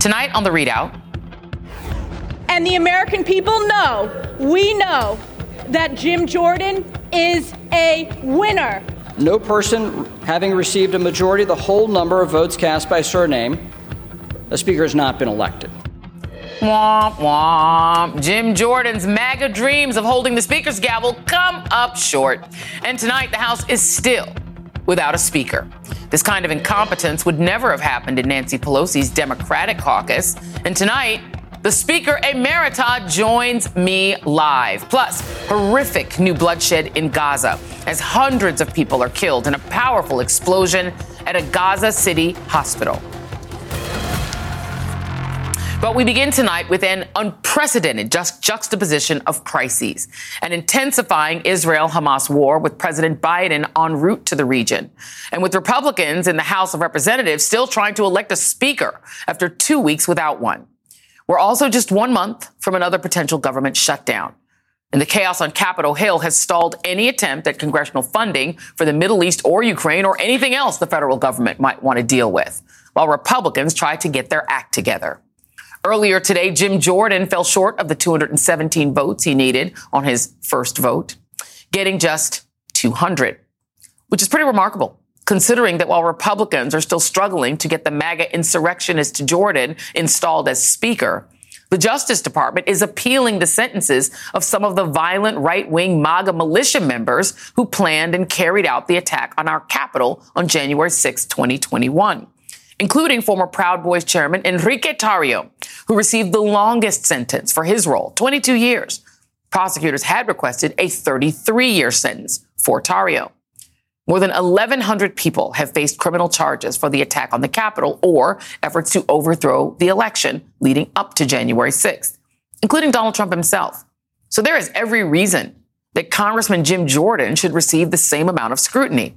Tonight on the ReidOut. And the American people know, we know, that Jim Jordan is a winner. No person having received a majority of the whole number of votes cast by surname, a speaker has not been elected. Womp womp. Jim Jordan's MAGA dreams of holding the speaker's gavel come up short. And tonight, the House is still without a speaker. This kind of incompetence would never have happened in Nancy Pelosi's Democratic caucus. And tonight, the Speaker Emerita joins me live. Plus, horrific new bloodshed in Gaza as hundreds of people are killed in a powerful explosion at a Gaza City hospital. But we begin tonight with an unprecedented just juxtaposition of crises, an intensifying Israel Hamas war with President Biden en route to the region, and with Republicans in the House of Representatives still trying to elect a speaker after two weeks without one. We're also just one month from another potential government shutdown. And the chaos on Capitol Hill has stalled any attempt at congressional funding for the Middle East or Ukraine or anything else the federal government might want to deal with, while Republicans try to get their act together. Earlier today, Jim Jordan fell short of the 217 votes he needed on his first vote, getting just 200, which is pretty remarkable considering that while Republicans are still struggling to get the MAGA insurrectionist Jordan installed as Speaker, the Justice Department is appealing the sentences of some of the violent right wing MAGA militia members who planned and carried out the attack on our Capitol on January 6, 2021 including former Proud Boys chairman Enrique Tarrio, who received the longest sentence for his role, 22 years. Prosecutors had requested a 33 year sentence for Tarrio. More than 1,100 people have faced criminal charges for the attack on the Capitol or efforts to overthrow the election leading up to January 6th, including Donald Trump himself. So there is every reason that Congressman Jim Jordan should receive the same amount of scrutiny.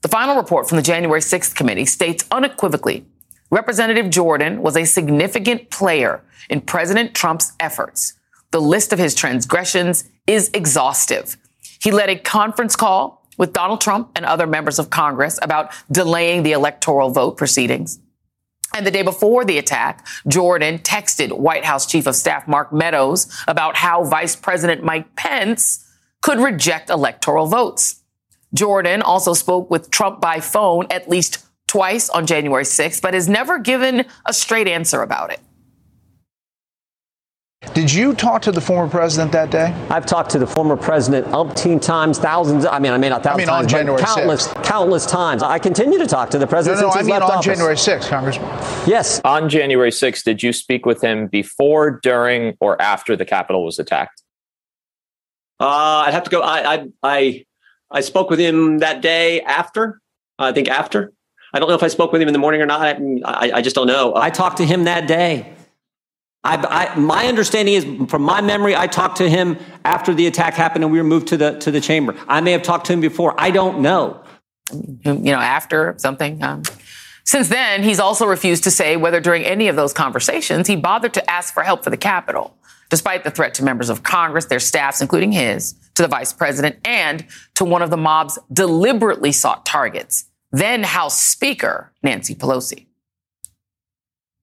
The final report from the January 6th committee states unequivocally Representative Jordan was a significant player in President Trump's efforts. The list of his transgressions is exhaustive. He led a conference call with Donald Trump and other members of Congress about delaying the electoral vote proceedings. And the day before the attack, Jordan texted White House Chief of Staff Mark Meadows about how Vice President Mike Pence could reject electoral votes. Jordan also spoke with Trump by phone at least twice on January 6th, but has never given a straight answer about it. Did you talk to the former president that day? I've talked to the former president umpteen times, thousands. I mean, I may not thousands I mean, times, January countless, 6th. countless times. I continue to talk to the president no, no, since I mean left on office. January 6th, Congressman. Yes. On January 6th, did you speak with him before, during, or after the Capitol was attacked? Uh, I'd have to go. I, I, I I spoke with him that day after. I think after. I don't know if I spoke with him in the morning or not. I, I just don't know. I talked to him that day. I, I, my understanding is, from my memory, I talked to him after the attack happened and we were moved to the to the chamber. I may have talked to him before. I don't know. You know, after something. Um, since then, he's also refused to say whether during any of those conversations he bothered to ask for help for the Capitol, despite the threat to members of Congress, their staffs, including his, to the vice president, and to one of the mob's deliberately sought targets, then House Speaker Nancy Pelosi.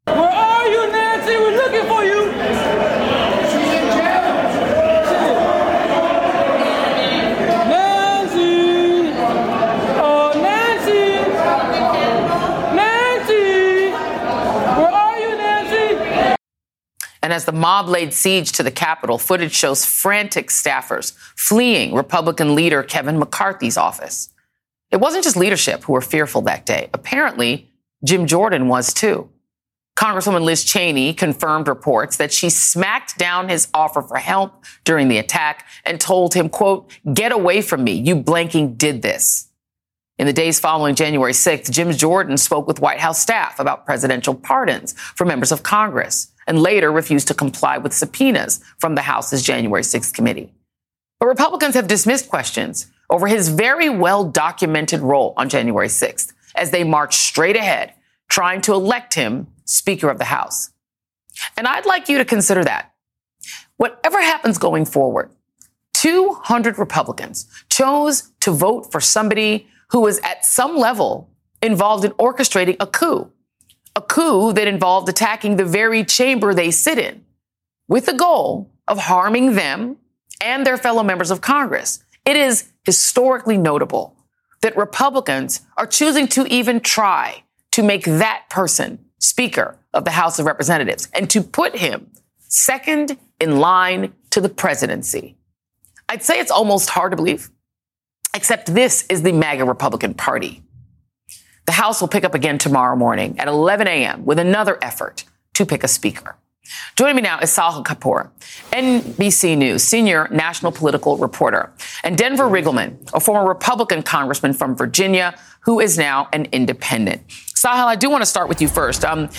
Where are you, Nancy? We're looking for you. Nancy! Oh, Nancy! Nancy! Where are you, Nancy? And as the mob laid siege to the Capitol, footage shows frantic staffers fleeing Republican leader Kevin McCarthy's office. It wasn't just leadership who were fearful that day. Apparently, Jim Jordan was too. Congresswoman Liz Cheney confirmed reports that she smacked down his offer for help during the attack and told him, quote, get away from me. You blanking did this. In the days following January 6th, Jim Jordan spoke with White House staff about presidential pardons for members of Congress and later refused to comply with subpoenas from the House's January 6th committee. But Republicans have dismissed questions over his very well documented role on January 6th as they marched straight ahead, trying to elect him Speaker of the House. And I'd like you to consider that. Whatever happens going forward, 200 Republicans chose to vote for somebody who was at some level involved in orchestrating a coup, a coup that involved attacking the very chamber they sit in with the goal of harming them and their fellow members of Congress. It is historically notable that Republicans are choosing to even try to make that person Speaker of the House of Representatives and to put him second in line to the presidency. I'd say it's almost hard to believe, except this is the MAGA Republican Party. The House will pick up again tomorrow morning at 11 a.m. with another effort to pick a speaker. Joining me now is Sahil Kapoor, NBC News senior national political reporter, and Denver Riggleman, a former Republican congressman from Virginia who is now an independent. Sahil, I do want to start with you first. Um,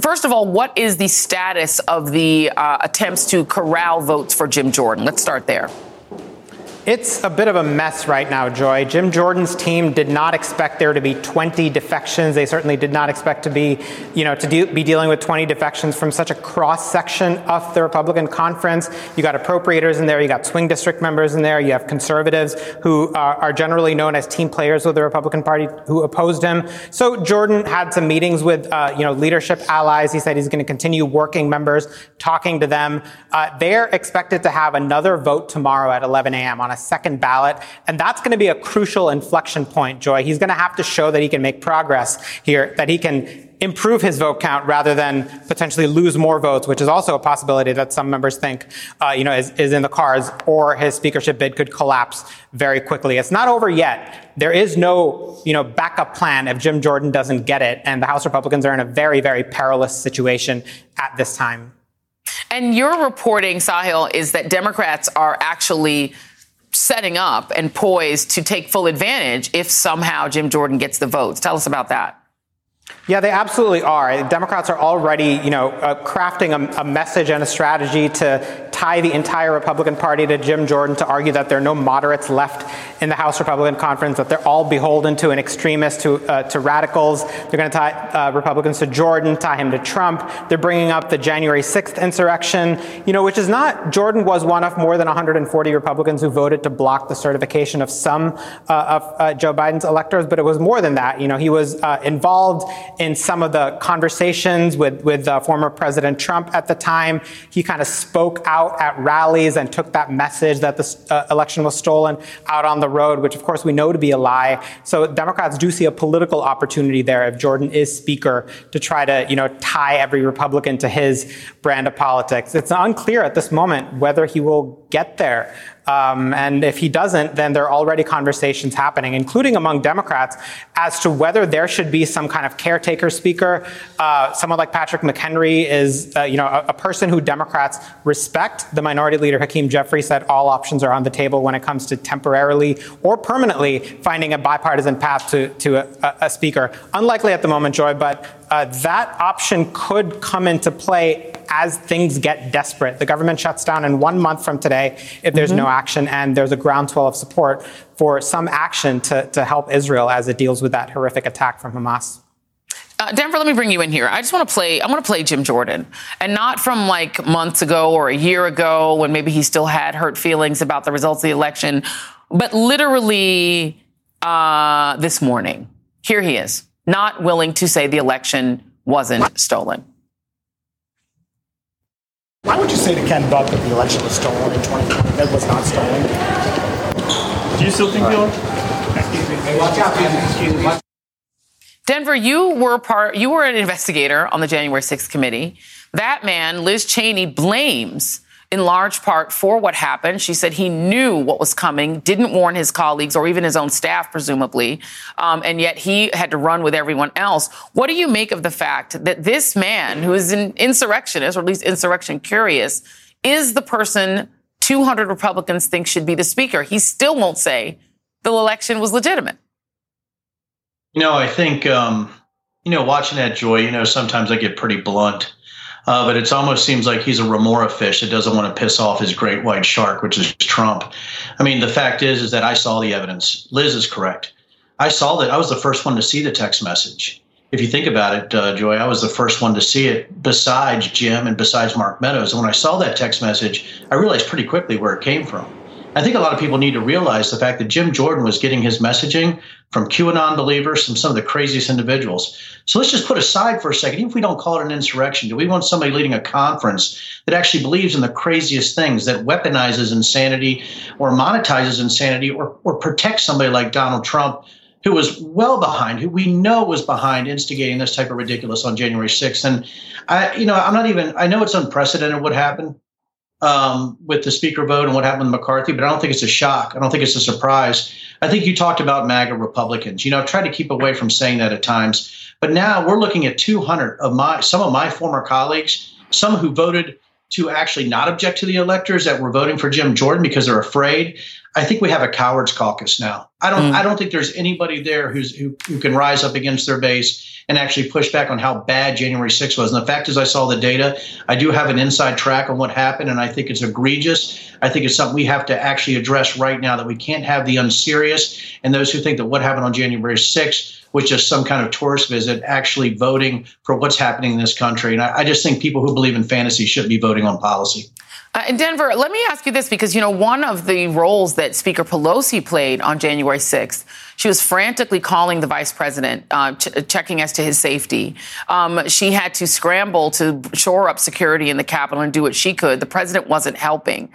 First of all, what is the status of the uh, attempts to corral votes for Jim Jordan? Let's start there. It's a bit of a mess right now, Joy. Jim Jordan's team did not expect there to be 20 defections. They certainly did not expect to be, you know, to be dealing with 20 defections from such a cross section of the Republican conference. You got appropriators in there, you got swing district members in there, you have conservatives who are, are generally known as team players with the Republican Party who opposed him. So Jordan had some meetings with, uh, you know, leadership allies. He said he's going to continue working members, talking to them. Uh, they're expected to have another vote tomorrow at 11 a.m. on a second ballot. And that's going to be a crucial inflection point, Joy. He's going to have to show that he can make progress here, that he can improve his vote count rather than potentially lose more votes, which is also a possibility that some members think, uh, you know, is, is in the cards, or his speakership bid could collapse very quickly. It's not over yet. There is no, you know, backup plan if Jim Jordan doesn't get it, and the House Republicans are in a very, very perilous situation at this time. And your reporting, Sahil, is that Democrats are actually setting up and poised to take full advantage if somehow Jim Jordan gets the votes. Tell us about that. Yeah, they absolutely are. Democrats are already, you know, uh, crafting a, a, message and a strategy to tie the entire Republican Party to Jim Jordan to argue that there are no moderates left in the House Republican Conference, that they're all beholden to an extremist, to, uh, to radicals. They're going to tie uh, Republicans to Jordan, tie him to Trump. They're bringing up the January 6th insurrection, you know, which is not, Jordan was one of more than 140 Republicans who voted to block the certification of some uh, of uh, Joe Biden's electors, but it was more than that. You know, he was uh, involved in some of the conversations with, with uh, former President Trump at the time. He kind of spoke out at rallies and took that message that the uh, election was stolen out on the road, which of course we know to be a lie. So Democrats do see a political opportunity there if Jordan is speaker to try to, you know, tie every Republican to his brand of politics. It's unclear at this moment whether he will get there. Um, and if he doesn't, then there are already conversations happening, including among Democrats, as to whether there should be some kind of caretaker speaker. Uh, someone like Patrick McHenry is, uh, you know, a, a, person who Democrats respect. The Minority Leader Hakeem Jeffries said all options are on the table when it comes to temporarily or permanently finding a bipartisan path to, to a, a speaker. Unlikely at the moment, Joy, but uh, that option could come into play as things get desperate. The government shuts down in one month from today if there's mm-hmm. no action, and there's a groundswell of support for some action to, to help Israel as it deals with that horrific attack from Hamas. Uh, Denver, let me bring you in here. I just want to play. I want to play Jim Jordan, and not from like months ago or a year ago when maybe he still had hurt feelings about the results of the election, but literally uh, this morning. Here he is, not willing to say the election wasn't stolen. Why would you say to Ken Buck that the election was stolen in 2020? That was not stolen. Do you still think uh, Excuse me. Watch out, Excuse me. Denver, you were part. You were an investigator on the January 6th committee. That man, Liz Cheney, blames in large part for what happened. She said he knew what was coming, didn't warn his colleagues or even his own staff, presumably, um, and yet he had to run with everyone else. What do you make of the fact that this man, who is an insurrectionist, or at least insurrection curious, is the person 200 Republicans think should be the speaker? He still won't say the election was legitimate. You know, I think, um, you know, watching that joy, you know, sometimes I get pretty blunt. Uh, but it almost seems like he's a remora fish that doesn't want to piss off his great white shark, which is Trump. I mean, the fact is, is that I saw the evidence. Liz is correct. I saw that. I was the first one to see the text message. If you think about it, uh, Joy, I was the first one to see it besides Jim and besides Mark Meadows. And when I saw that text message, I realized pretty quickly where it came from. I think a lot of people need to realize the fact that Jim Jordan was getting his messaging from QAnon believers, from some of the craziest individuals. So let's just put aside for a second, even if we don't call it an insurrection, do we want somebody leading a conference that actually believes in the craziest things, that weaponizes insanity or monetizes insanity or, or protects somebody like Donald Trump? Who was well behind, who we know was behind instigating this type of ridiculous on January 6th. And I, you know, I'm not even, I know it's unprecedented what happened, um, with the speaker vote and what happened with McCarthy, but I don't think it's a shock. I don't think it's a surprise. I think you talked about MAGA Republicans. You know, I've tried to keep away from saying that at times, but now we're looking at 200 of my some of my former colleagues, some who voted to actually not object to the electors that were voting for Jim Jordan because they're afraid. I think we have a cowards caucus now. I don't. Mm. I don't think there's anybody there who's who, who can rise up against their base and actually push back on how bad January 6th was. And the fact is, I saw the data. I do have an inside track on what happened, and I think it's egregious. I think it's something we have to actually address right now. That we can't have the unserious and those who think that what happened on January 6th was just some kind of tourist visit, actually voting for what's happening in this country. And I, I just think people who believe in fantasy shouldn't be voting on policy. Uh, in Denver, let me ask you this because, you know, one of the roles that Speaker Pelosi played on January 6th, she was frantically calling the vice president, uh, ch- checking as to his safety. Um, she had to scramble to shore up security in the Capitol and do what she could. The president wasn't helping.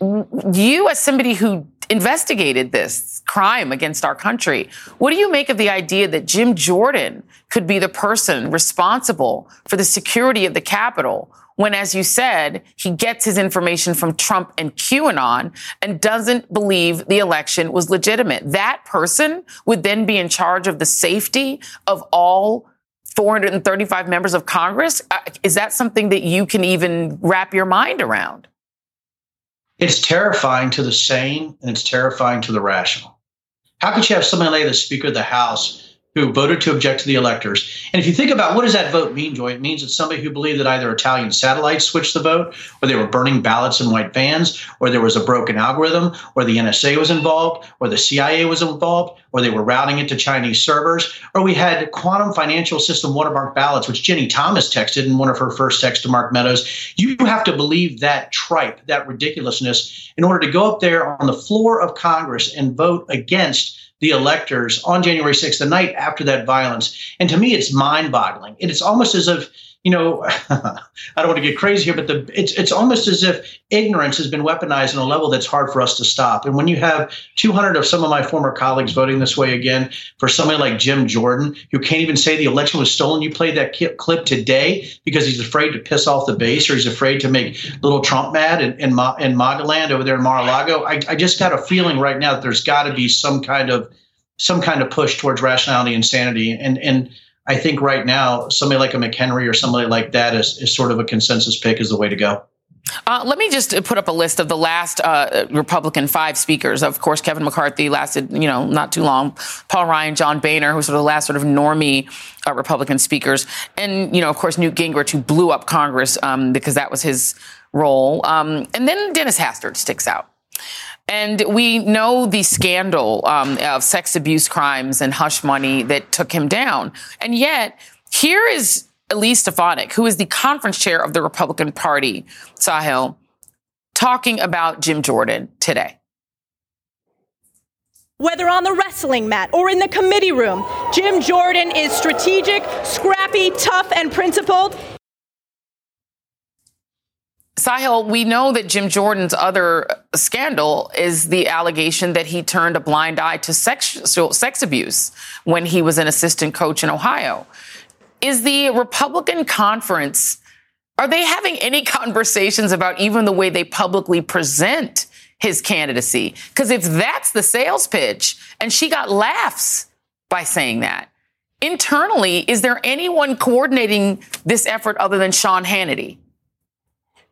You, as somebody who investigated this crime against our country, what do you make of the idea that Jim Jordan could be the person responsible for the security of the Capitol? When, as you said, he gets his information from Trump and QAnon and doesn't believe the election was legitimate. That person would then be in charge of the safety of all 435 members of Congress. Uh, is that something that you can even wrap your mind around? It's terrifying to the sane and it's terrifying to the rational. How could you have somebody like the Speaker of the House who voted to object to the electors. And if you think about what does that vote mean, Joy, it means it's somebody who believed that either Italian satellites switched the vote, or they were burning ballots in white vans, or there was a broken algorithm, or the NSA was involved, or the CIA was involved, or they were routing it to Chinese servers, or we had quantum financial system watermark ballots, which Ginni Thomas texted in one of her first texts to Mark Meadows. You have to believe that tripe, that ridiculousness, in order to go up there on the floor of Congress and vote against the electors on January 6th, the night after that violence. And to me, it's mind boggling. It's almost as if, you know, I don't want to get crazy here, but the, it's, it's almost as if ignorance has been weaponized on a level that's hard for us to stop. And when you have 200 of some of my former colleagues voting this way again for somebody like Jim Jordan, who can't even say the election was stolen, you played that clip today because he's afraid to piss off the base or he's afraid to make little Trump mad in, in, in Magaland over there in Mar-a-Lago. I, I just got a feeling right now that there's got to be some kind of some kind of push towards rationality and sanity. And and I think right now somebody like a McHenry or somebody like that is, is sort of a consensus pick is the way to go. Uh, let me just put up a list of the last uh, Republican five speakers. Of course, Kevin McCarthy lasted, you know, not too long. Paul Ryan, John Boehner, who's sort of the last sort of normie uh, Republican speakers, and you know, of course, Newt Gingrich, who blew up Congress um, because that was his role. Um, and then Dennis Hastert sticks out. And we know the scandal um, of sex abuse crimes and hush money that took him down. And yet, here is Elise Stefanik, who is the conference chair of the Republican Party, Sahil, talking about Jim Jordan today. Whether on the wrestling mat or in the committee room, Jim Jordan is strategic, scrappy, tough, and principled. Sahil, we know that Jim Jordan's other scandal is the allegation that he turned a blind eye to sex, sex abuse when he was an assistant coach in Ohio. Is the Republican conference, are they having any conversations about even the way they publicly present his candidacy? Because if that's the sales pitch, and she got laughs by saying that, internally, is there anyone coordinating this effort other than Sean Hannity?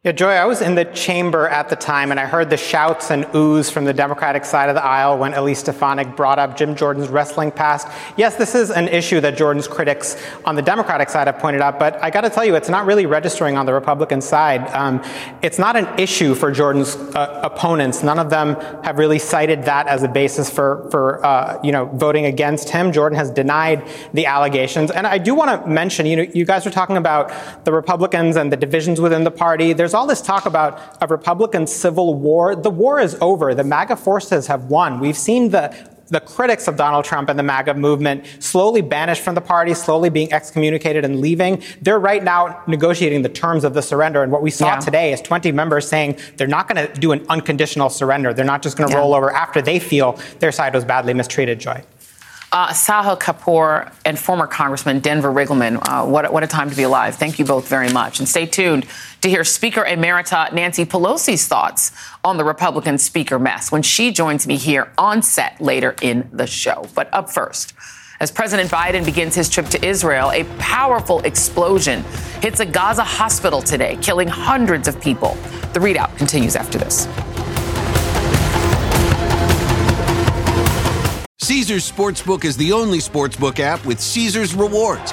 Yeah, Joy, I was in the chamber at the time and I heard the shouts and oohs from the Democratic side of the aisle when Elise Stefanik brought up Jim Jordan's wrestling past. Yes, this is an issue that Jordan's critics on the Democratic side have pointed out, but I got to tell you, it's not really registering on the Republican side. Um, it's not an issue for Jordan's uh, opponents. None of them have really cited that as a basis for, for uh, you know, voting against him. Jordan has denied the allegations. And I do want to mention, you know, you guys are talking about the Republicans and the divisions within the party. There's there's all this talk about a Republican civil war. The war is over. The MAGA forces have won. We've seen the the critics of Donald Trump and the MAGA movement slowly banished from the party, slowly being excommunicated and leaving. They're right now negotiating the terms of the surrender. And what we saw yeah. today is 20 members saying they're not going to do an unconditional surrender. They're not just going to yeah. roll over after they feel their side was badly mistreated, Joy. Uh, Sahil Kapoor and former Congressman Denver Riggleman, uh, what, what a time to be alive. Thank you both very much. And stay tuned to hear Speaker Emerita Nancy Pelosi's thoughts on the Republican speaker mess when she joins me here on set later in the show. But up first, as President Biden begins his trip to Israel, a powerful explosion hits a Gaza hospital today, killing hundreds of people. The ReidOut continues after this. Caesars Sportsbook is the only sportsbook app with Caesars rewards.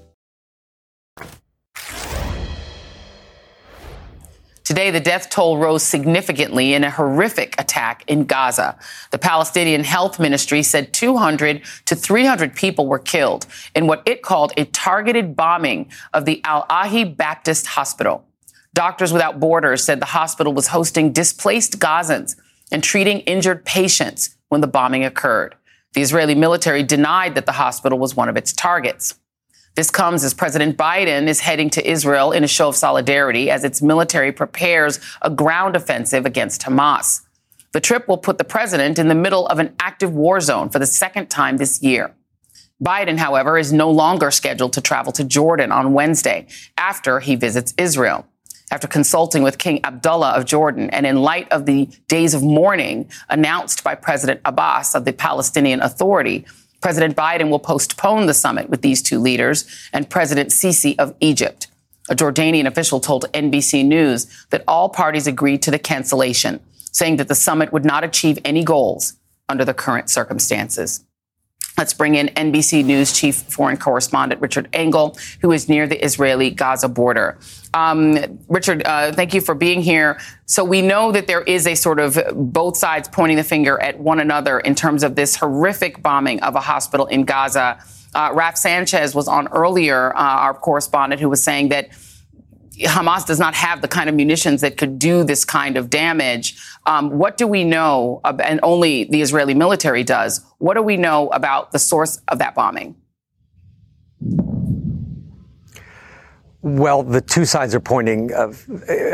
Today, the death toll rose significantly in a horrific attack in Gaza. The Palestinian Health Ministry said 200 to 300 people were killed in what it called a targeted bombing of the Al Ahli Baptist Hospital. Doctors Without Borders said the hospital was hosting displaced Gazans and treating injured patients when the bombing occurred. The Israeli military denied that the hospital was one of its targets. This comes as President Biden is heading to Israel in a show of solidarity as its military prepares a ground offensive against Hamas. The trip will put the president in the middle of an active war zone for the second time this year. Biden, however, is no longer scheduled to travel to Jordan on Wednesday after he visits Israel. After consulting with King Abdullah of Jordan and in light of the days of mourning announced by President Abbas of the Palestinian Authority, President Biden will postpone the summit with these two leaders and President Sisi of Egypt. A Jordanian official told NBC News that all parties agreed to the cancellation, saying that the summit would not achieve any goals under the current circumstances. Let's bring in NBC News chief foreign correspondent Richard Engel, who is near the Israeli Gaza border. Um, Richard, uh, thank you for being here. So we know that there is a sort of both sides pointing the finger at one another in terms of this horrific bombing of a hospital in Gaza. Uh, Raf Sanchez was on earlier, uh, our correspondent, who was saying that Hamas does not have the kind of munitions that could do this kind of damage. Um, what do we know, and only the Israeli military does, what do we know about the source of that bombing? Well, the two sides are pointing, uh,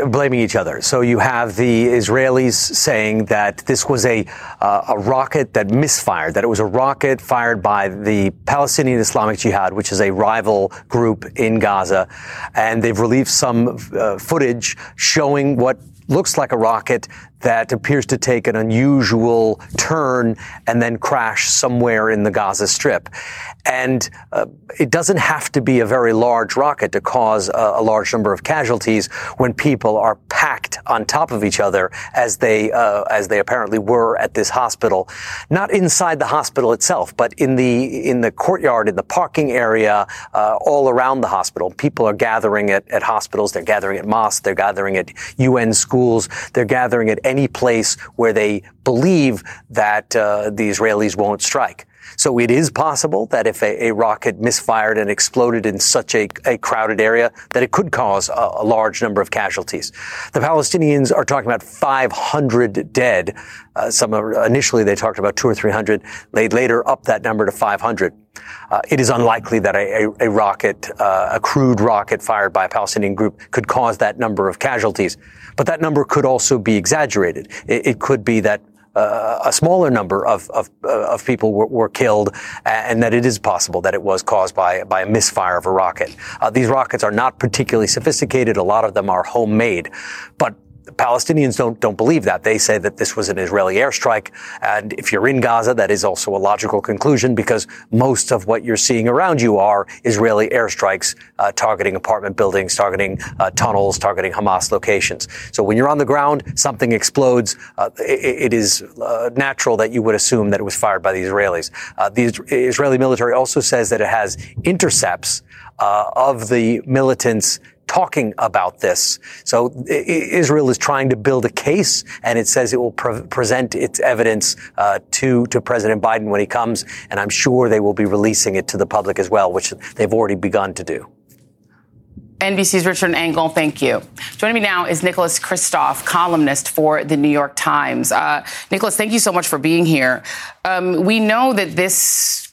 blaming each other. So you have the Israelis saying that this was a uh, a rocket that misfired, that it was a rocket fired by the Palestinian Islamic Jihad, which is a rival group in Gaza, and they've released some uh, footage showing what looks like a rocket that appears to take an unusual turn and then crash somewhere in the Gaza Strip. And uh, it doesn't have to be a very large rocket to cause a, a, large number of casualties when people are packed on top of each other, as they uh, as they apparently were at this hospital. Not inside the hospital itself, but in the in the courtyard, in the parking area, uh, all around the hospital. People are gathering at, at hospitals. They're gathering at mosques. They're gathering at UN schools. They're gathering at any place where they believe that uh, the Israelis won't strike. So it is possible that if a, a rocket misfired and exploded in such a, a, crowded area, that it could cause a, a, large number of casualties. The Palestinians are talking about 500 dead. Uh, some are, initially they talked about two or 300. They later upped that number to 500. Uh, it is unlikely that a, a rocket, uh, a crude rocket fired by a Palestinian group could cause that number of casualties. But that number could also be exaggerated. It, it could be that uh, a smaller number of of, uh, of people were, were, killed, and that it is possible that it was caused by by a misfire of a rocket. Uh, these rockets are not particularly sophisticated. A lot of them are homemade, but Palestinians don't don't believe that. They say that this was an Israeli airstrike, and if you're in Gaza, that is also a logical conclusion because most of what you're seeing around you are Israeli airstrikes uh, targeting apartment buildings, targeting uh, tunnels, targeting Hamas locations. So when you're on the ground, something explodes. Uh, it, it is uh, natural that you would assume that it was fired by the Israelis. Uh, the Israeli military also says that it has intercepts uh, of the militants talking about this. So Israel is trying to build a case, and it says it will pre- present its evidence uh, to to President Biden when he comes, and I'm sure they will be releasing it to the public as well, which they've already begun to do. NBC's Richard Engel, thank you. Joining me now is Nicholas Kristof, columnist for the New York Times. Uh, Nicholas, thank you so much for being here. Um, we know that this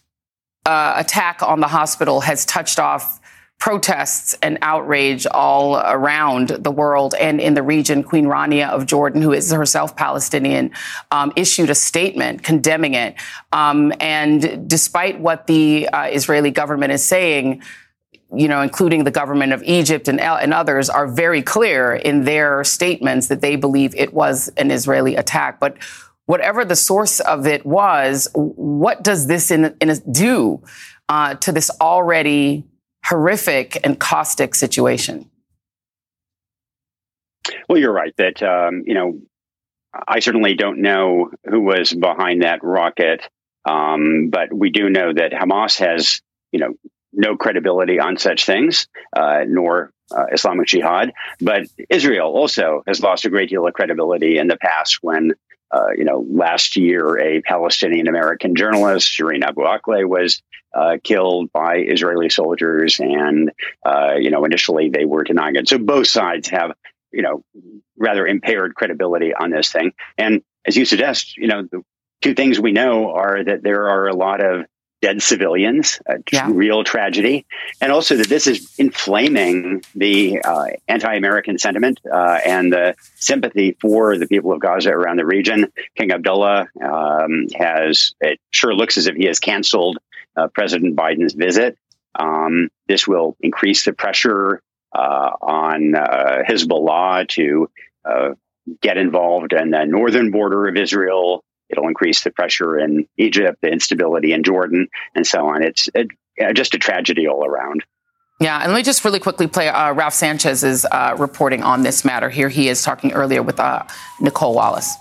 uh, attack on the hospital has touched off protests and outrage all around the world and in the region. Queen Rania of Jordan, who is herself Palestinian, um, issued a statement condemning it. Um, and despite what the uh, Israeli government is saying, you know, including the government of Egypt and, and others, are very clear in their statements that they believe it was an Israeli attack. But whatever the source of it was, what does this in, in do uh, to this already horrific and caustic situation. Well, you're right that, um, you know, I certainly don't know who was behind that rocket, um, but we do know that Hamas has, you know, no credibility on such things, uh, nor uh, Islamic Jihad. But Israel also has lost a great deal of credibility in the past when uh, you know, last year, a Palestinian American journalist, Shireen Abu Akleh, was uh, killed by Israeli soldiers, and uh, you know, initially they were denying it. So both sides have, you know, rather impaired credibility on this thing. And as you suggest, you know, the two things we know are that there are a lot of dead civilians, a yeah. real tragedy, and also that this is inflaming the uh, anti-American sentiment uh, and the sympathy for the people of Gaza around the region. King Abdullah um, has it sure looks as if he has canceled uh, President Biden's visit. Um, this will increase the pressure uh, on uh, Hezbollah to uh, get involved in the northern border of Israel It'll increase the pressure in Egypt, the instability in Jordan, and so on. It's it, just a tragedy all around. Yeah, and let me just really quickly play uh, Raf Sanchez's uh, reporting on this matter. Here he is talking earlier with uh, Nicolle Wallace.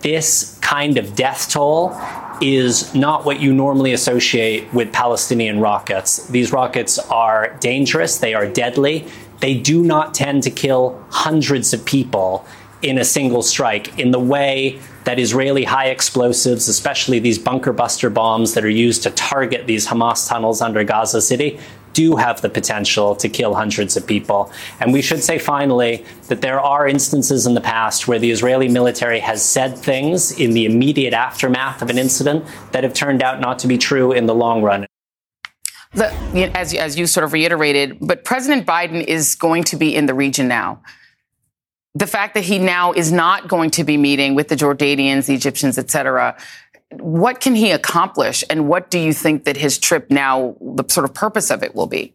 This kind of death toll is not what you normally associate with Palestinian rockets. These rockets are dangerous, they are deadly, they do not tend to kill hundreds of people in a single strike. In the way that Israeli high explosives, especially these bunker buster bombs that are used to target these Hamas tunnels under Gaza City, do have the potential to kill hundreds of people. And we should say finally that there are instances in the past where the Israeli military has said things in the immediate aftermath of an incident that have turned out not to be true in the long run. The, as, as you sort of reiterated, but President Biden is going to be in the region now the fact that he now is not going to be meeting with the Jordanians, the Egyptians, et cetera, what can he accomplish? And what do you think that his trip now, the sort of purpose of it will be?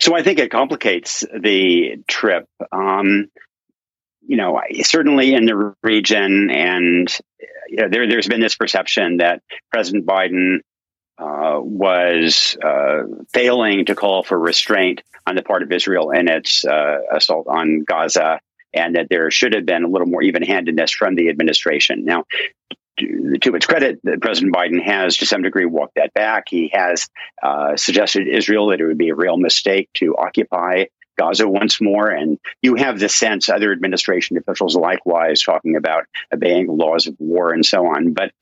So I think it complicates the trip. Um, you know, certainly in the region, and you know, there, has been this perception that President Biden uh, was uh, failing to call for restraint on the part of Israel in its uh, assault on Gaza, and that there should have been a little more even handedness from the administration. Now, to its credit, that President Biden has, to some degree, walked that back. He has uh, suggested Israel that it would be a real mistake to occupy Gaza once more. And you have the sense other administration officials likewise talking about obeying the laws of war and so on. But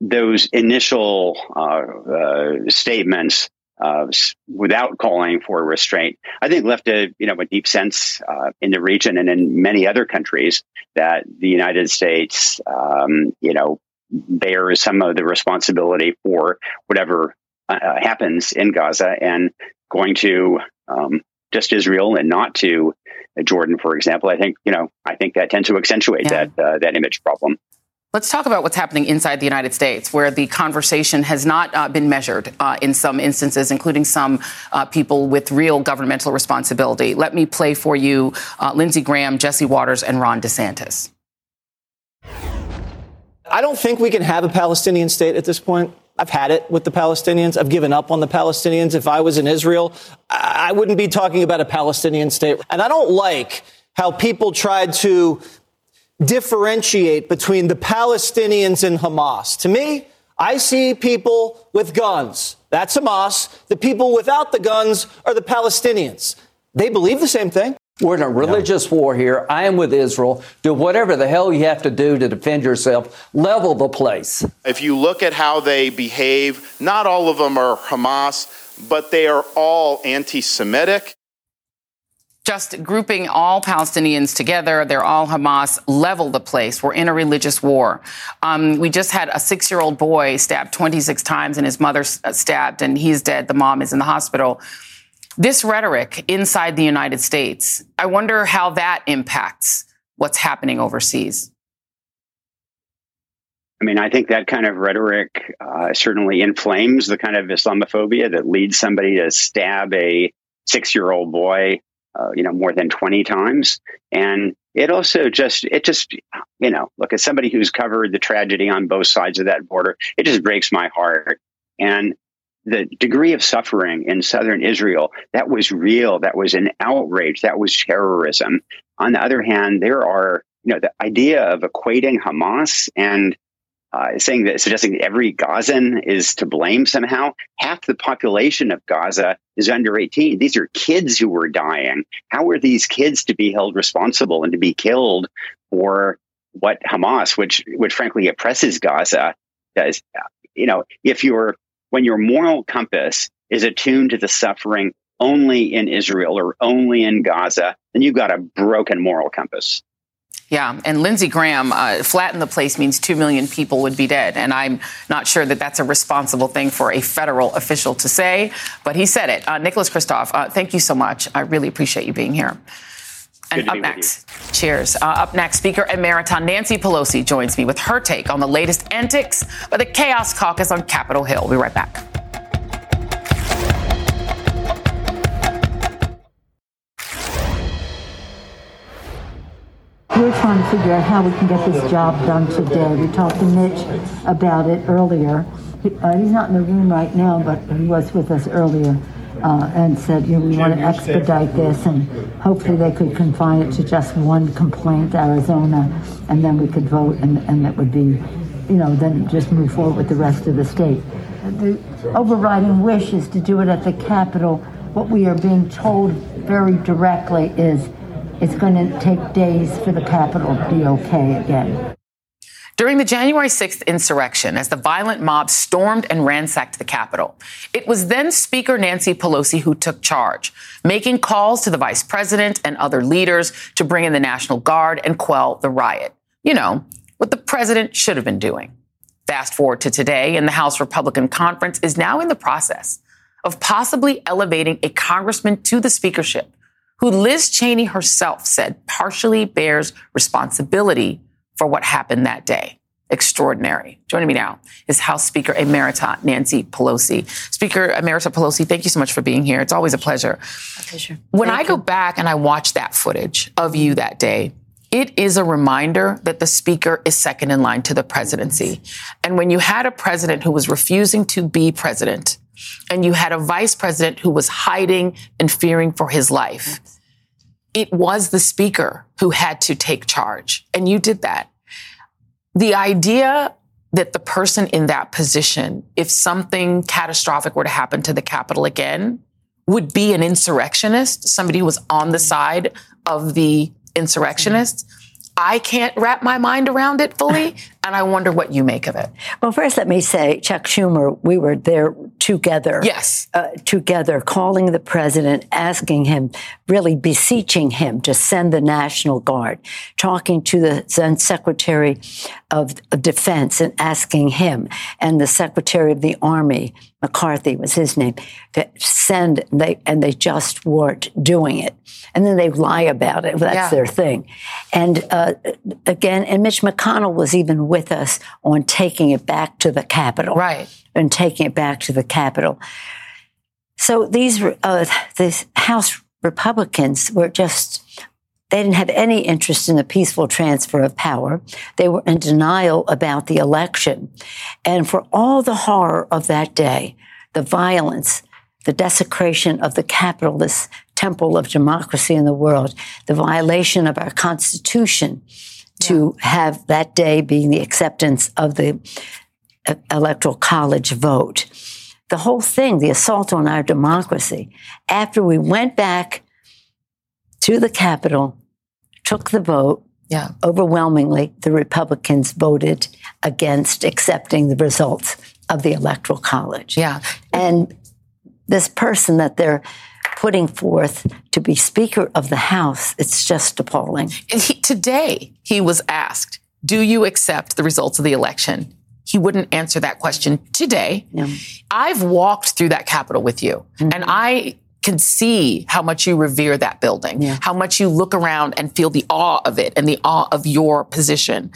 those initial uh, uh, statements uh, without calling for restraint, I think left a you know a deep sense uh, in the region and in many other countries that the United States, um, you know, bears some of the responsibility for whatever uh, happens in Gaza and going to um, just Israel and not to Jordan, for example. I think you know I think that tends to accentuate yeah. that uh, that image problem. Let's talk about what's happening inside the United States, where the conversation has not uh, been measured uh, in some instances, including some uh, people with real governmental responsibility. Let me play for you uh, Lindsey Graham, Jesse Watters, and Ron DeSantis. I don't think we can have a Palestinian state at this point. I've had it with the Palestinians. I've given up on the Palestinians. If I was in Israel, I wouldn't be talking about a Palestinian state. And I don't like how people tried to differentiate between the Palestinians and Hamas. To me, I see people with guns. That's Hamas. The people without the guns are the Palestinians. They believe the same thing. We're in a religious yeah. war here. I am with Israel. Do whatever the hell you have to do to defend yourself. Level the place. If you look at how they behave, not all of them are Hamas, but they are all anti Semitic just grouping all Palestinians together. They're all Hamas. Level the place. We're in a religious war. Um, we just had a six year old boy stabbed 26 times and his mother uh, stabbed, and he's dead. The mom is in the hospital. This rhetoric inside the United States, I wonder how that impacts what's happening overseas. I mean, I think that kind of rhetoric uh, certainly inflames the kind of Islamophobia that leads somebody to stab a six year old boy uh, you know, more than 20 times. And it also just, it just, you know, look, as somebody who's covered the tragedy on both sides of that border, it just breaks my heart. And the degree of suffering in southern Israel, that was real. That was an outrage. That was terrorism. On the other hand, there are, you know, the idea of equating Hamas and uh, saying that suggesting that every Gazan is to blame somehow. Half the population of Gaza is under 18. These are kids who were dying. How are these kids to be held responsible and to be killed for what Hamas, which which frankly oppresses Gaza, does? You know, if you're when your moral compass is attuned to the suffering only in Israel or only in Gaza, then you've got a broken moral compass. Yeah, and Lindsey Graham, uh, flatten the place means 2 million people would be dead. And I'm not sure that that's a responsible thing for a federal official to say, but he said it. Uh, Nicholas Kristof, uh, thank you so much. I really appreciate you being here. And up next, cheers. Uh, up next, Speaker Emerita Nancy Pelosi joins me with her take on the latest antics by the Chaos Caucus on Capitol Hill. We'll be right back. We're trying to figure out how we can get this job done today. We talked to Mitch about it earlier. He, uh, he's not in the room right now, but he was with us earlier uh, and said, you know, we want to expedite this and hopefully they could confine it to just one complaint, Arizona, and then we could vote and, and it would be, you know, then just move forward with the rest of the state. The overriding wish is to do it at the Capitol. What we are being told very directly is it's going to take days for the Capitol to be okay again. During the January 6th insurrection, as the violent mob stormed and ransacked the Capitol, it was then Speaker Nancy Pelosi who took charge, making calls to the vice president and other leaders to bring in the National Guard and quell the riot. You know, what the president should have been doing. Fast forward to today, and the House Republican Conference is now in the process of possibly elevating a congressman to the speakership who Liz Cheney herself said partially bears responsibility for what happened that day. Extraordinary. Joining me now is House Speaker Emerita Nancy Pelosi. Speaker Emerita Pelosi, thank you so much for being here. It's always a pleasure. A pleasure. When thank I go back and I watch that footage of you that day, it is a reminder that the speaker is second in line to the presidency. And when you had a president who was refusing to be president, and you had a vice president who was hiding and fearing for his life. It was the speaker who had to take charge, and you did that. The idea that the person in that position, if something catastrophic were to happen to the Capitol again, would be an insurrectionist, somebody who was on the side of the insurrectionists. I can't wrap my mind around it fully, and I wonder what you make of it. Well, first, let me say, Chuck Schumer, we were there together. Yes. Uh, together, calling the president, asking him, really beseeching him to send the National Guard, talking to the then Secretary of, of Defense and asking him, and the Secretary of the Army, McCarthy was his name, to send, they, and they just weren't doing it. And then they lie about it. That's Yeah. their thing. And uh, again, and Mitch McConnell was even with us on taking it back to the Capitol. Right. And taking it back to the Capitol. So these, uh, these House Republicans were just, they didn't have any interest in the peaceful transfer of power. They were in denial about the election. And for all the horror of that day, the violence, the desecration of the Capitol, this temple of democracy in the world, the violation of our Constitution to have that day being the acceptance of the uh, Electoral College vote. The whole thing, the assault on our democracy, after we went back to the Capitol, took the vote, yeah. overwhelmingly, the Republicans voted against accepting the results of the Electoral College. Yeah. And this person that they're putting forth to be Speaker of the House, it's just appalling. And he, today, he was asked, Do you accept the results of the election? He wouldn't answer that question today. I've walked through that Capitol with you, mm-hmm. and I can see how much you revere that building, how much you look around and feel the awe of it and the awe of your position.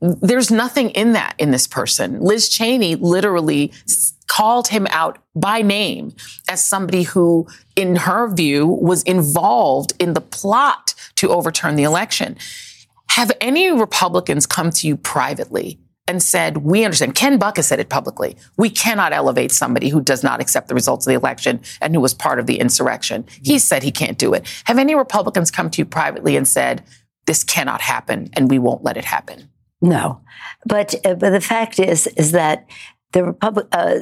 There's nothing in that in this person. Liz Cheney literally called him out by name as somebody who, in her view, was involved in the plot to overturn the election. Have any Republicans come to you privately and said, we understand, Ken Buck has said it publicly, we cannot elevate somebody who does not accept the results of the election and who was part of the insurrection. He said he can't do it. Have any Republicans come to you privately and said, this cannot happen and we won't let it happen? No, but uh, but the fact is is that the Republic, uh,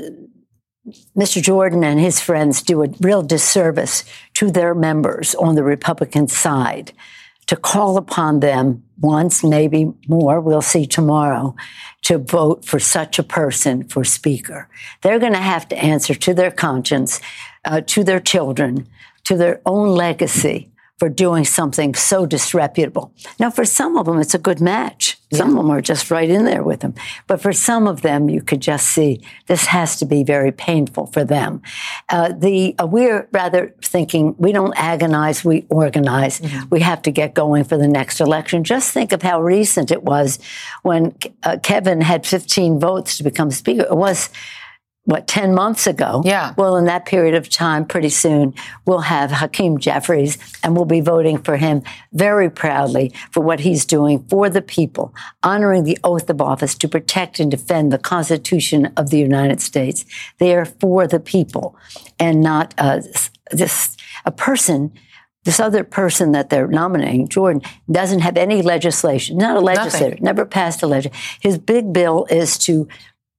Mr. Jordan and his friends do a real disservice to their members on the Republican side to call upon them once, maybe more. We'll see tomorrow to vote for such a person for Speaker. They're going to have to answer to their conscience, uh, to their children, to their own legacy for doing something so disreputable. Now, for some of them, it's a good match. Some of them are just right in there with them. But for some of them, you could just see this has to be very painful for them. Uh, the uh, we're rather thinking we don't agonize, we organize. We have to get going for the next election. Just think of how recent it was when uh, Kevin had 15 votes to become speaker. It was what, 10 months ago? Yeah. Well, in that period of time, pretty soon, we'll have Hakeem Jeffries and we'll be voting for him very proudly for what he's doing for the people, honoring the oath of office to protect and defend the Constitution of the United States. They are for the people and not uh, this, a person this other person that they're nominating, Jordan, doesn't have any legislation, not a legislator, never passed a legislation. His big bill is to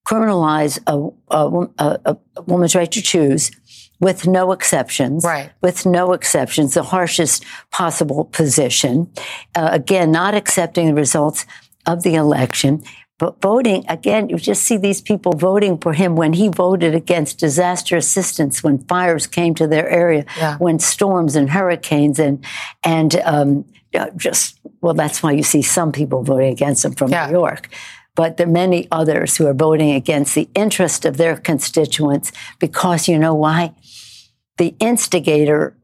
criminalize a, a, a, a woman's right to choose with no exceptions. Right. With no exceptions, the harshest possible position. Uh, again, not accepting the results of the election. But voting, again, you just see these people voting for him when he voted against disaster assistance when fires came to their area, Yeah. when storms and hurricanes and, and, um, uh, just, well, that's why you see some people voting against him from New York. But there are many others who are voting against the interest of their constituents because you know why? The instigator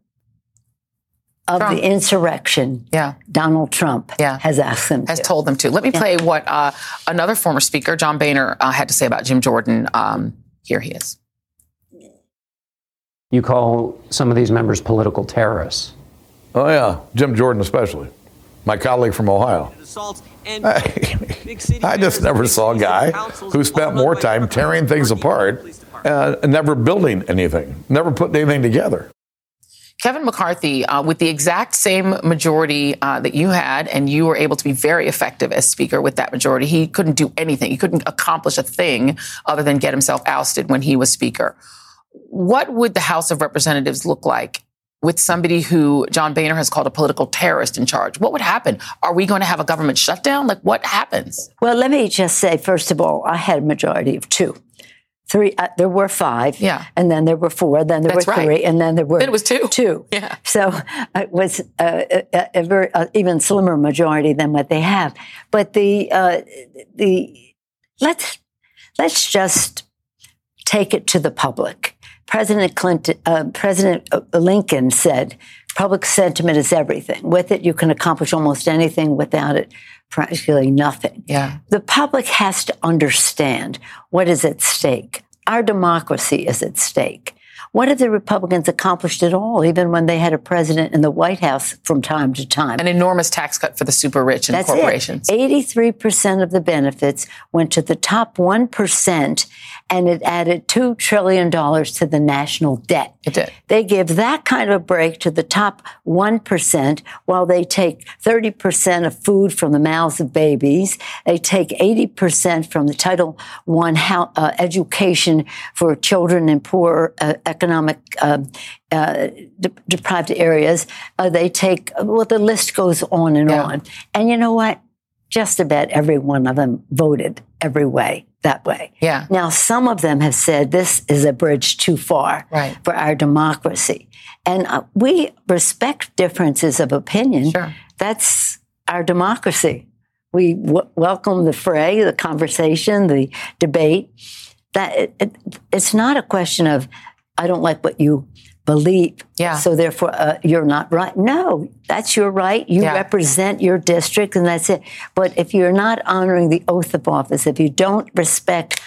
of the insurrection, yeah. Donald Trump, Yeah. has asked them has to. told them to. Let me play what uh, another former speaker, John Boehner, uh, had to say about Jim Jordan. Um, here he is. You call some of these members political terrorists. Oh, yeah. Jim Jordan, especially. My colleague from Ohio. I just never saw a guy who spent more time tearing things apart uh, and never building anything, never putting anything together. Kevin McCarthy, uh, with the exact same majority uh, that you had, and you were able to be very effective as Speaker with that majority, he couldn't do anything. He couldn't accomplish a thing other than get himself ousted when he was Speaker. what would the House of Representatives look like with somebody who John Boehner has called a political terrorist in charge? What would happen? Are we going to have a government shutdown? Like, what happens? Well, let me just say, first of all, I had a majority of two. Three, uh, there were five, yeah, and then there were four, then there That's were right. three, and then there were Then it was two. Two, Yeah. So it was uh, a, a very uh, even slimmer majority than what they have. But the uh, the let's let's just take it to the public. President Clinton, uh, President Lincoln said, "Public sentiment is everything. With it, you can accomplish almost anything. Without it, practically nothing." Yeah. The public has to understand what is at stake. Our democracy is at stake. What have the Republicans accomplished at all, even when they had a president in the White House from time to time? An enormous tax cut for the super rich and That's corporations. It. 83% of the benefits went to the top 1%, and it added $2 trillion to the national debt. It did. They give that kind of a break to the top 1% while they take 30% of food from the mouths of babies. They take 80% from the Title I how, uh, education for children in poor uh, economic uh, uh, de- deprived areas. Uh, they take, well, the list goes on and on. And you know what? Just about every one of them voted every way that way. Yeah. Now, some of them have said this is a bridge too far Right. for our democracy. And uh, we respect differences of opinion. Sure. That's our democracy. We w- welcome the fray, the conversation, the debate. That it, it, it's not a question of I don't like what you believe, Yeah. so therefore uh, you're not right. No, that's your right. You Yeah. represent your district, and that's it. But if you're not honoring the oath of office, if you don't respect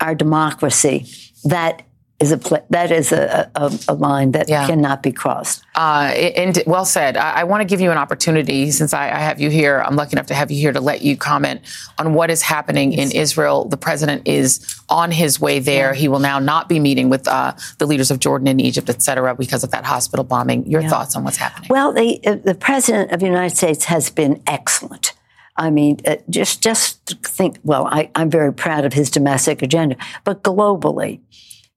our democracy, that is a pla- that is a, a, a line that Yeah. cannot be crossed. Uh, and well said. I, I want to give you an opportunity since I, I have you here. I'm lucky enough to have you here to let you comment on what is happening in Israel. The president is on his way there. He will now not be meeting with uh, the leaders of Jordan and Egypt, et cetera, because of that hospital bombing. Your Yeah. thoughts on what's happening? Well, the uh, the president of the United States has been excellent. I mean, uh, just just think. Well, I, I'm very proud of his domestic agenda, but globally,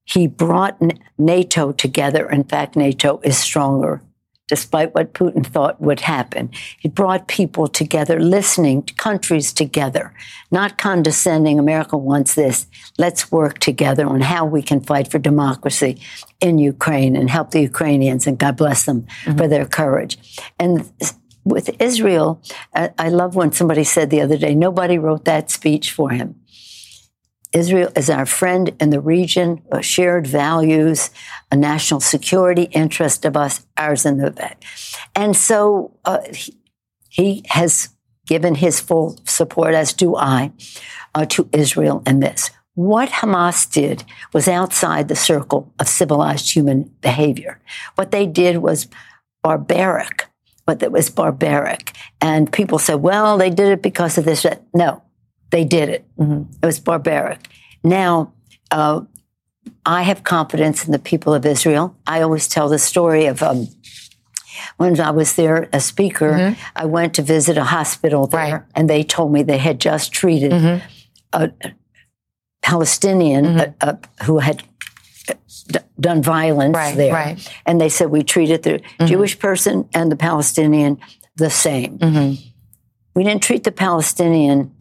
he brought NATO together. In fact, NATO is stronger, despite what Putin thought would happen. He brought people together, listening to countries together, not condescending. America wants this. Let's work together on how we can fight for democracy in Ukraine and help the Ukrainians. And God bless them mm-hmm. for their courage. And with Israel, I love when somebody said the other day, nobody wrote that speech for him. Israel is our friend in the region, shared values, a national security interest of us, ours in the vet. And so uh, he, he has given his full support, as do I, uh, to Israel in this. What Hamas did was outside the circle of civilized human behavior. What they did was barbaric, but it was barbaric. And people say, well, they did it because of this. No, they did it. It was barbaric. Now, uh, I have confidence in the people of Israel. I always tell the story of um, when I was there a speaker, I went to visit a hospital there, and they told me they had just treated a Palestinian uh, uh, who had d- done violence Right, there. right. And they said we treated the Jewish person and the Palestinian the same. We didn't treat the Palestinian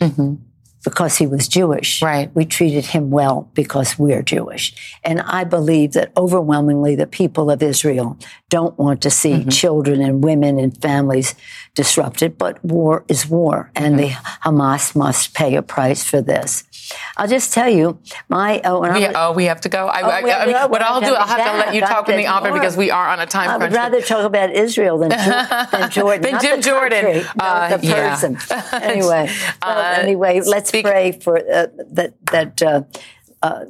because he was Jewish. Right. We treated him well because we're Jewish. And I believe that overwhelmingly the people of Israel don't want to see mm-hmm. children and women and families disrupted, but war is war, and the Hamas must pay a price for this. I'll just tell you, my oh, I We, oh, we have to go. I, Oh, I, I go. what I'll do, I'll have to let you talk in the there's office because we are on a time crunch. I would rather talk about Israel than, than Jordan. Than Jim Jordan. country, Uh, the yeah. person. Anyway, well, Uh, anyway, let's pray for uh, that. That uh, uh,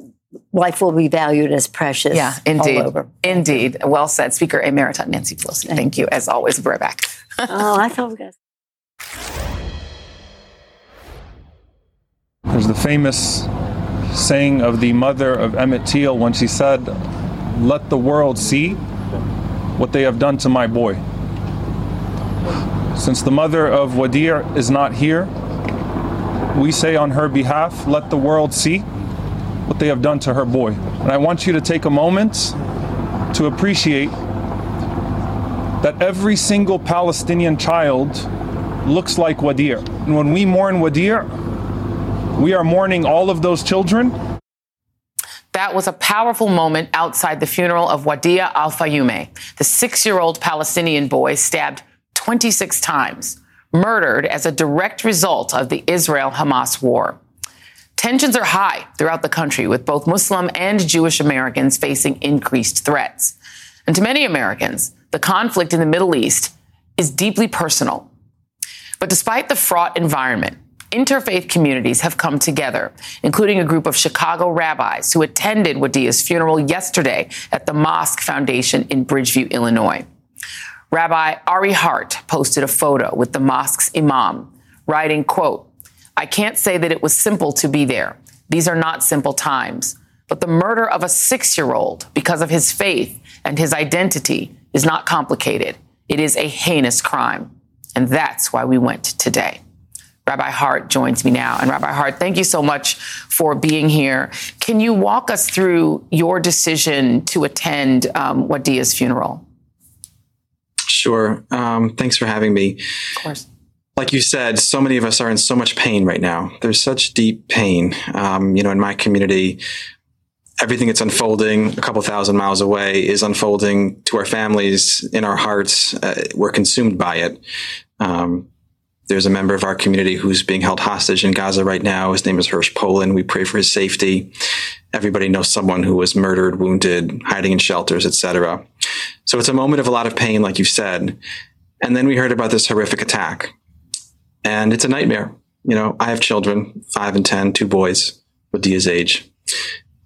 life will be valued as precious. Yeah, indeed. All over. Indeed. Well said. Speaker Emerita Nancy Pelosi. Thank, you. As always. We're back. oh, I thought we got. There's the famous saying of the mother of Emmett Till when she said, Let the world see what they have done to my boy. Since the mother of Wadia is not here, we say on her behalf, let the world see what they have done to her boy. And I want you to take a moment to appreciate that every single Palestinian child looks like Wadia. And when we mourn Wadia, we are mourning all of those children. That was a powerful moment outside the funeral of Wadia Al Fayoume, the six year old Palestinian boy stabbed 26 times, murdered as a direct result of the Israel Hamas war. Tensions are high throughout the country, with both Muslim and Jewish Americans facing increased threats. And to many Americans, the conflict in the Middle East is deeply personal. But despite the fraught environment, interfaith communities have come together, including a group of Chicago rabbis who attended Wadia's funeral yesterday at the Mosque Foundation in Bridgeview, Illinois. Rabbi Ari Hart posted a photo with the mosque's imam, writing, quote, I can't say that it was simple to be there. These are not simple times. But the murder of a six year old because of his faith and his identity is not complicated. It is a heinous crime. And that's why we went today. Rabbi Hart joins me now. And Rabbi Hart, thank you so much for being here. Can you walk us through your decision to attend um, Wadia's funeral? Sure. Um, thanks for having me. Of course. Like you said, so many of us are in so much pain right now. There's such deep pain. Um, you know, in my community, everything that's unfolding a couple thousand miles away is unfolding to our families in our hearts. Uh, we're consumed by it. Um, there's a member of our community who's being held hostage in Gaza right now. His name is Hersh Polin. We pray for his safety. Everybody knows someone who was murdered, wounded, hiding in shelters, etc. So it's a moment of a lot of pain, like you said. And then we heard about this horrific attack. And it's a nightmare. You know, I have children, five and ten, two boys, Wadia's age.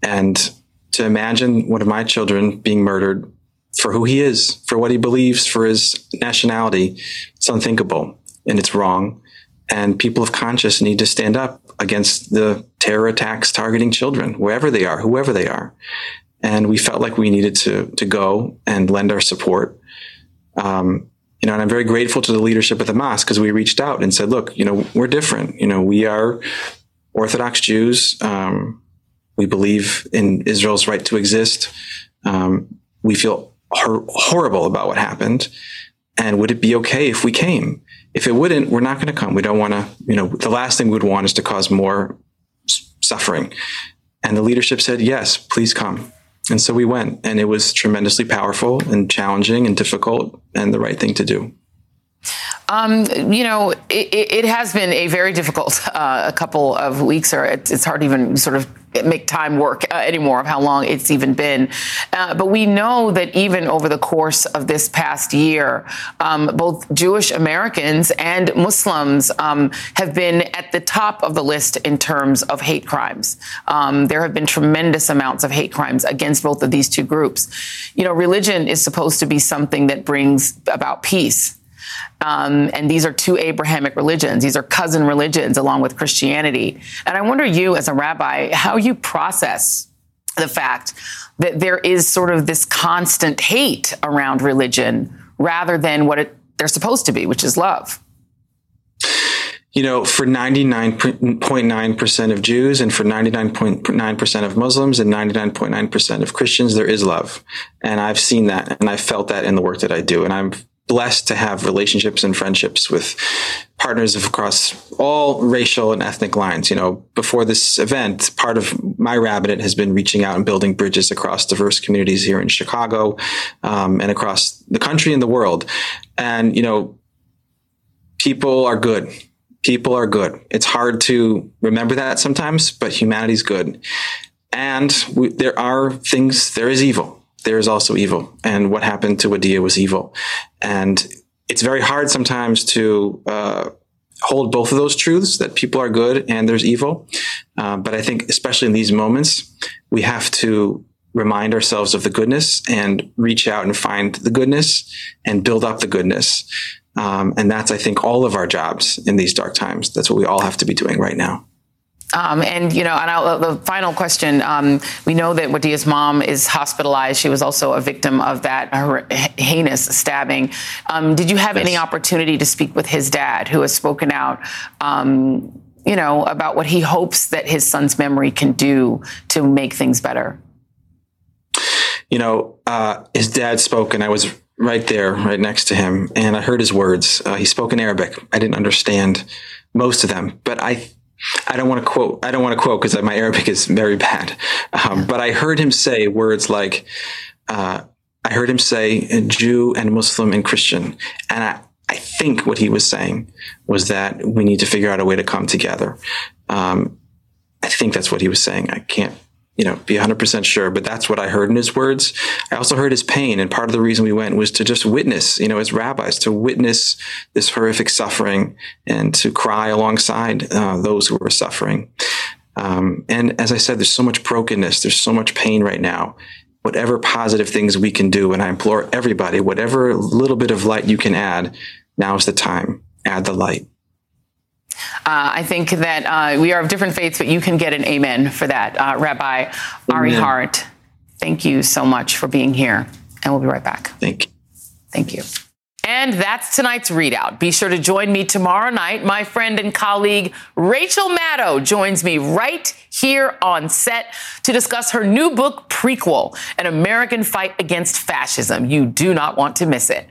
And to imagine one of my children being murdered for who he is, for what he believes, for his nationality, it's unthinkable and it's wrong. And people of conscience need to stand up against the terror attacks targeting children, wherever they are, whoever they are. And we felt like we needed to to go and lend our support. Um, you know, and I'm very grateful to the leadership of the mosque because we reached out and said, "Look, you know, we're different. You know, we are Orthodox Jews. Um, we believe in Israel's right to exist. Um, we feel hor- horrible about what happened, and would it be okay if we came? If it wouldn't, we're not going to come. We don't want to, you know, the last thing we would want is to cause more s- suffering. And the leadership said, yes, please come. And so we went, and it was tremendously powerful and challenging and difficult and the right thing to do. Um, you know, it, it, has been a very difficult uh, a couple of weeks, or it's, hard to even sort of make time work uh, anymore of how long it's even been. Uh, but we know that even over the course of this past year, um, both Jewish Americans and Muslims um, have been at the top of the list in terms of hate crimes. Um, there have been tremendous amounts of hate crimes against both of these two groups. You know, religion is supposed to be something that brings about peace. Um, and these are two Abrahamic religions. These are cousin religions along with Christianity. And I wonder, you as a rabbi, how you process the fact that there is sort of this constant hate around religion rather than what it, they're supposed to be, which is love. You know, for 99.9% of Jews and for 99.9% of Muslims and 99.9% of Christians, there is love. And I've seen that and I've felt that in the work that I do. And I'm blessed to have relationships and friendships with partners across all racial and ethnic lines. You know, before this event, part of my rabbinate has been reaching out and building bridges across diverse communities here in Chicago um, and across the country and the world. And, you know, people are good. People are good. It's hard to remember that sometimes, but humanity's good. And we, there are things, there is evil there is also evil. And what happened to Wadia was evil. And it's very hard sometimes to uh, hold both of those truths that people are good and there's evil. Uh, but I think, especially in these moments, we have to remind ourselves of the goodness and reach out and find the goodness and build up the goodness. Um, and that's, I think, all of our jobs in these dark times. That's what we all have to be doing right now. Um, and you know, and I'll, the final question: um, We know that Wadia's mom is hospitalized. She was also a victim of that heinous stabbing. Um, did you have yes. any opportunity to speak with his dad, who has spoken out? Um, you know, about what he hopes that his son's memory can do to make things better? You know, uh, his dad spoke, and I was right there, right next to him, and I heard his words. Uh, he spoke in Arabic. I didn't understand most of them, but I I don't want to quote. I don't want to quote because my Arabic is very bad. Um, but I heard him say words like, uh, I heard him say Jew and Muslim and Christian, and I, I think what he was saying was that we need to figure out a way to come together. Um, I think that's what he was saying. I can't you know, be 100% sure, but that's what I heard in his words. I also heard his pain. And part of the reason we went was to just witness, you know, as rabbis, to witness this horrific suffering and to cry alongside uh, those who were suffering. Um, and as I said, there's so much brokenness, there's so much pain right now. Whatever positive things we can do, and I implore everybody, whatever little bit of light you can add, now is the time. Add the light. Uh, I think that uh, we are of different faiths, but you can get an amen for that. Uh, Rabbi Ari. Hart, thank you so much for being here. And we'll be right back. Thank you. Thank you. And that's tonight's ReidOut. Be sure to join me tomorrow night. My friend and colleague Rachel Maddow joins me right here on set to discuss her new book, Prequel An American Fight Against Fascism. You do not want to miss it.